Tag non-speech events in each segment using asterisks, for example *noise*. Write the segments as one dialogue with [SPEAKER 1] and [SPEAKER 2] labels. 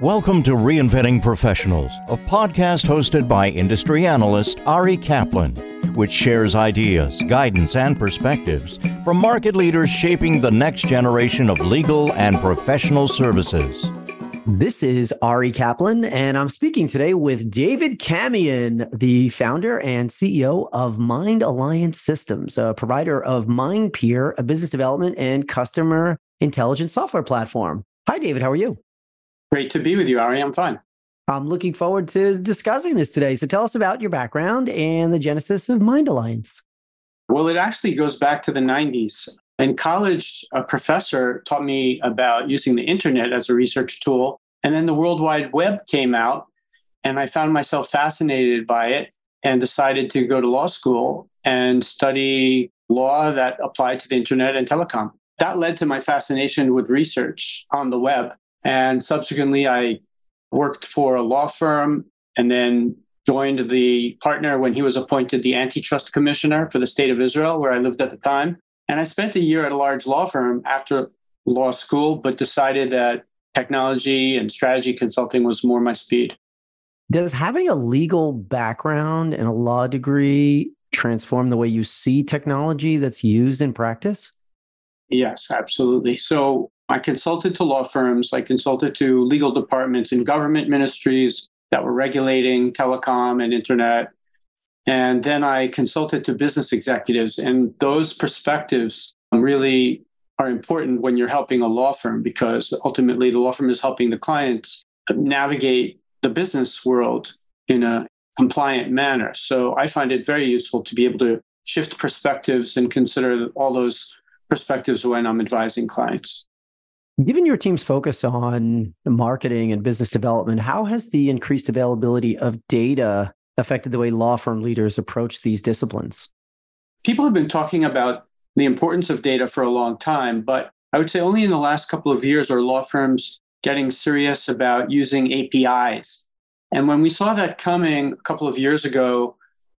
[SPEAKER 1] Welcome to Reinventing Professionals, a podcast hosted by industry analyst Ari Kaplan, which shares ideas, guidance, and perspectives from market leaders shaping the next generation of legal and professional services.
[SPEAKER 2] This is Ari Kaplan, and I'm speaking today with David Kamien, the founder and CEO of Mind Alliance Systems, a provider of MindPeer, a business development and customer intelligence software platform. Hi, David. How are you?
[SPEAKER 3] Great to be with you, Ari. I'm fine.
[SPEAKER 2] I'm looking forward to discussing this today. So tell us about your background and the genesis of Mind Alliance.
[SPEAKER 3] Well, it actually goes back to the 90s. In college, a professor taught me about using the internet as a research tool. And then the World Wide Web came out, and I found myself fascinated by it and decided to go to law school and study law that applied to the internet and telecom. That led to my fascination with research on the web. And subsequently, I worked for a law firm and then joined the partner when he was appointed the antitrust commissioner for the state of Israel, where I lived at the time. And I spent a year at a large law firm after law school, but decided that technology and strategy consulting was more my speed.
[SPEAKER 2] Does having a legal background and a law degree transform the way you see technology that's used in practice?
[SPEAKER 3] Yes, absolutely. So I consulted to law firms, I consulted to legal departments in government ministries that were regulating telecom and internet. And then I consulted to business executives, and those perspectives really are important when you're helping a law firm because ultimately the law firm is helping the clients navigate the business world in a compliant manner. So I find it very useful to be able to shift perspectives and consider all those perspectives when I'm advising clients.
[SPEAKER 2] Given your team's focus on marketing and business development, how has the increased availability of data affected the way law firm leaders approach these disciplines?
[SPEAKER 3] People have been talking about the importance of data for a long time, but I would say only in the last couple of years are law firms getting serious about using APIs. And when we saw that coming a couple of years ago,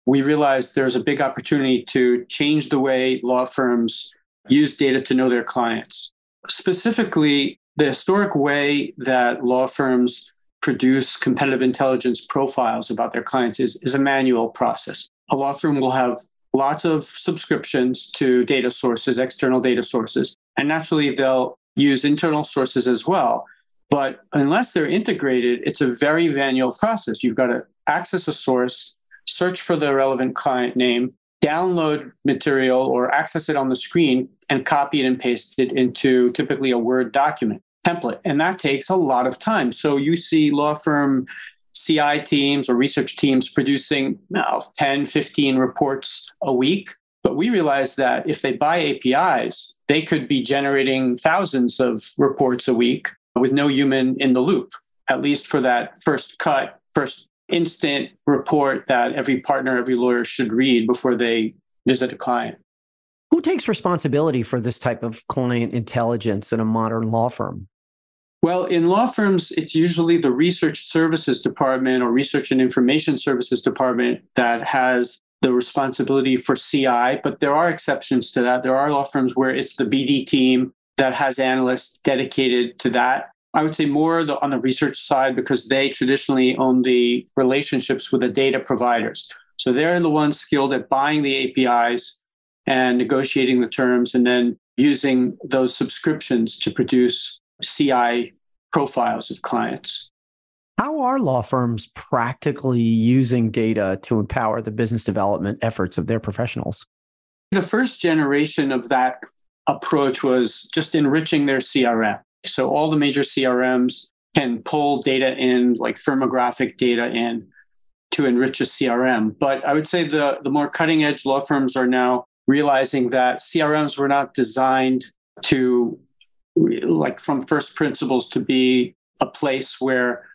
[SPEAKER 3] we realized there's a big opportunity to change the way law firms use data to know their clients. Specifically, the historic way that law firms produce competitive intelligence profiles about their clients is, is a manual process. A law firm will have lots of subscriptions to data sources, external data sources, and naturally they'll use internal sources as well. But unless they're integrated, it's a very manual process. You've got to access a source, search for the relevant client name, download material or access it on the screen and copy it and paste it into typically a Word document template. And that takes a lot of time. So you see law firm CI teams or research teams producing you 10, 15 reports a week. But we realized that if they buy APIs, they could be generating thousands of reports a week with no human in the loop, at least for that first cut, first instant report that every partner, every lawyer should read before they visit a client.
[SPEAKER 2] Who takes responsibility for this type of client intelligence in a modern law firm?
[SPEAKER 3] Well, in law firms, it's usually the research services department or research and information services department that has the responsibility for CI, but there are exceptions to that. There are law firms where it's the BD team that has analysts dedicated to that. I would say more the, on the research side because they traditionally own the relationships with the data providers. So they're the ones skilled at buying the APIs and negotiating the terms and then using those subscriptions to produce CI profiles of clients.
[SPEAKER 2] How are law firms practically using data to empower the business development efforts of their professionals?
[SPEAKER 3] The first generation of that approach was just enriching their CRM. So all the major CRMs can pull data in, like firmographic data in to enrich a CRM. But I would say the, the more cutting edge law firms are now realizing that CRMs were not designed to, like from first principles, to be a place where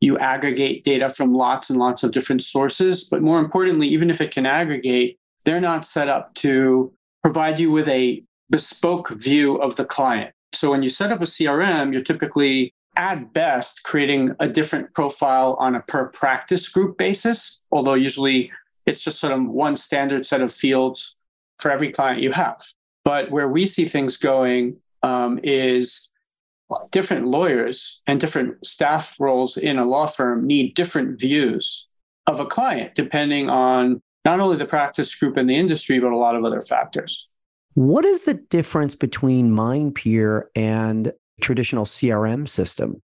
[SPEAKER 3] you aggregate data from lots and lots of different sources. But more importantly, even if it can aggregate, they're not set up to provide you with a bespoke view of the client. So when you set up a CRM, you're typically at best creating a different profile on a per practice group basis, although usually it's just sort of one standard set of fields for every client you have. But where we see things going um, is different lawyers and different staff roles in a law firm need different views of a client, depending on not only the practice group and the industry, but a lot of other factors.
[SPEAKER 2] What is the difference between MindPeer and traditional CRM system?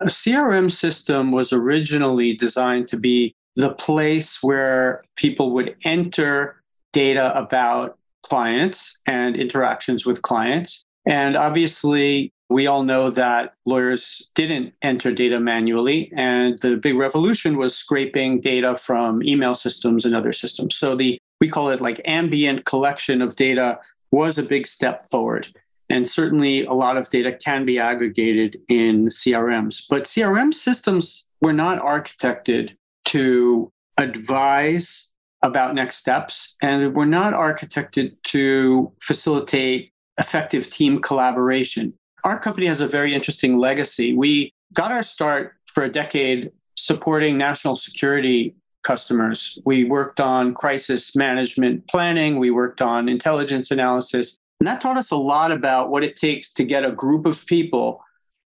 [SPEAKER 3] A CRM system was originally designed to be the place where people would enter data about clients and interactions with clients. And obviously, we all know that lawyers didn't enter data manually, and the big revolution was scraping data from email systems and other systems. So the we call it like ambient collection of data was a big step forward. And certainly a lot of data can be aggregated in CRMs. But CRM systems were not architected to advise about next steps and were not architected to facilitate effective team collaboration. Our company has a very interesting legacy. We got our start for a decade supporting national security customers. We worked on crisis management planning, we worked on intelligence analysis, and that taught us a lot about what it takes to get a group of people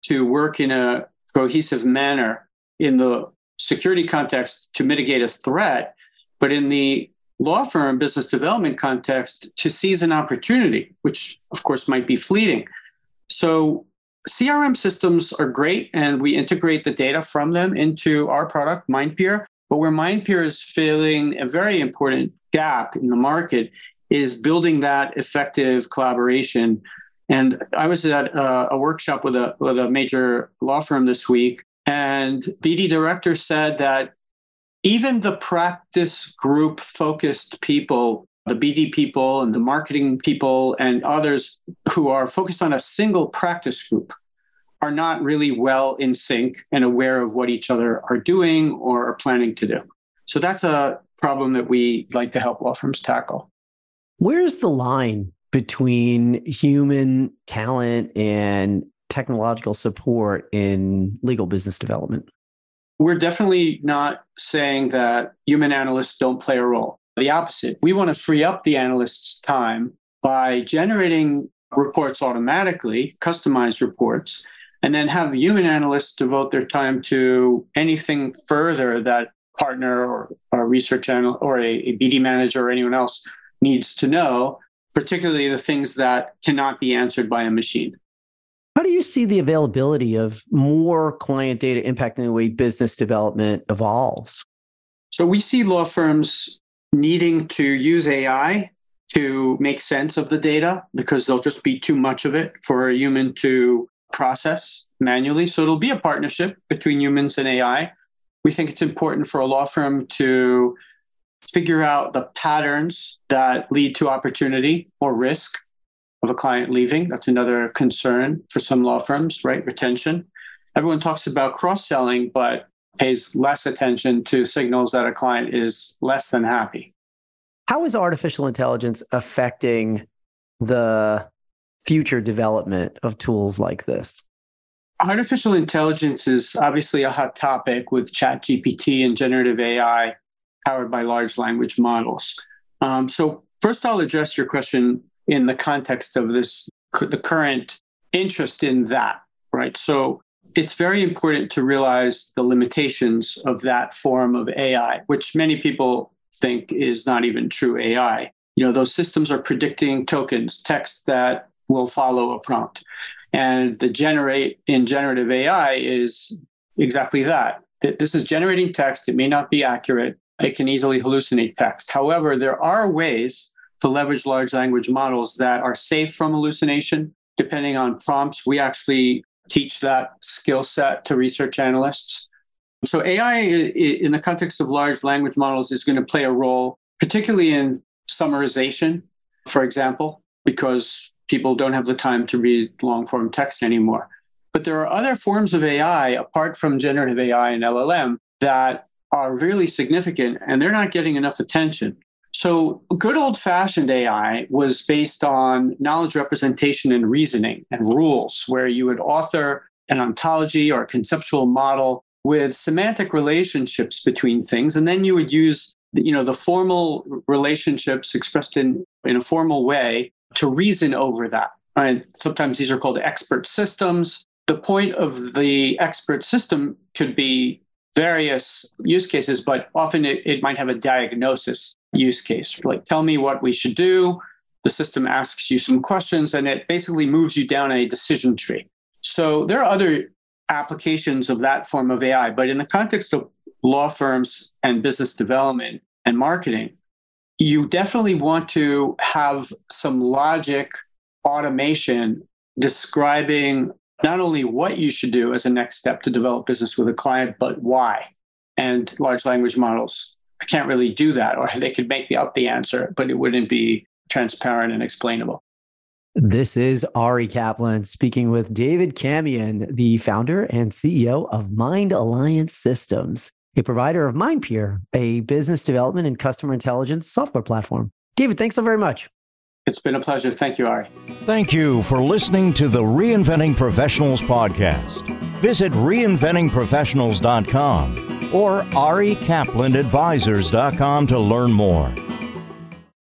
[SPEAKER 3] to work in a cohesive manner in the security context to mitigate a threat, but in the law firm business development context to seize an opportunity, which of course might be fleeting. So CRM systems are great and we integrate the data from them into our product, MindPeer. But where MindPeer is filling a very important gap in the market is building that effective collaboration. And I was at a, a workshop with a, with a major law firm this week, and BD director said that even the practice group focused people, the BD people and the marketing people and others who are focused on a single practice group are not really well in sync and aware of what each other are doing or are planning to do. So that's a problem that we like to help law firms tackle.
[SPEAKER 2] Where's the line between human talent and technological support in legal business development?
[SPEAKER 3] We're definitely not saying that human analysts don't play a role. The opposite. We want to free up the analyst's time by generating reports automatically, customized reports, and then have human analysts devote their time to anything further that partner or a research analyst or a, a BD manager or anyone else needs to know, particularly the things that cannot be answered by a machine.
[SPEAKER 2] How do you see the availability of more client data impacting the way business development evolves?
[SPEAKER 3] So we see law firms needing to use AI to make sense of the data because there'll just be too much of it for a human to process manually. So it'll be a partnership between humans and AI. We think it's important for a law firm to figure out the patterns that lead to opportunity or risk of a client leaving. That's another concern for some law firms, right? Retention. Everyone talks about cross selling, but pays less attention to signals that a client is less than happy.
[SPEAKER 2] How is artificial intelligence affecting the future development of tools like this?
[SPEAKER 3] Artificial intelligence is obviously a hot topic with ChatGPT and generative AI powered by large language models. Um, so, first, I'll address your question in the context of this, the current interest in that, right? So it's very important to realize the limitations of that form of AI, which many people think is not even true AI. You know, those systems are predicting tokens, text that will follow a prompt. And the generate in generative AI is exactly that. This is generating text. It may not be accurate. It can easily hallucinate text. However, there are ways to leverage large language models that are safe from hallucination. Depending on prompts, we actually teach that skill set to research analysts. So, AI in the context of large language models is going to play a role, particularly in summarization, for example, because people don't have the time to read long form text anymore. But there are other forms of AI, apart from generative AI and LLM, that are really significant and they're not getting enough attention. So, good old fashioned AI was based on knowledge representation and reasoning and rules, where you would author an ontology or a conceptual model with semantic relationships between things. And then you would use you know, the formal relationships expressed in, in a formal way to reason over that. And Sometimes these are called expert systems. the point of the expert system could be various use cases, but often it, it might have a diagnosis use case. Like, tell me what we should do. The system asks you some questions and it basically moves you down a decision tree. So there are other applications of that form of AI, but in the context of law firms and business development and marketing, you definitely want to have some logic automation describing not only what you should do as a next step to develop business with a client, but why. And large language models I can't really do that, or *laughs* they could make up the answer, but it wouldn't be transparent and explainable.
[SPEAKER 2] This is Ari Kaplan speaking with David Kamien, the founder and CEO of Mind Alliance Systems, a provider of MindPeer, a business development and customer intelligence software platform. David, thanks so very much.
[SPEAKER 3] It's been a pleasure. Thank you, Ari.
[SPEAKER 1] Thank you for listening to the Reinventing Professionals podcast. Visit reinventingprofessionals.com or arikaplanadvisors.com to learn more.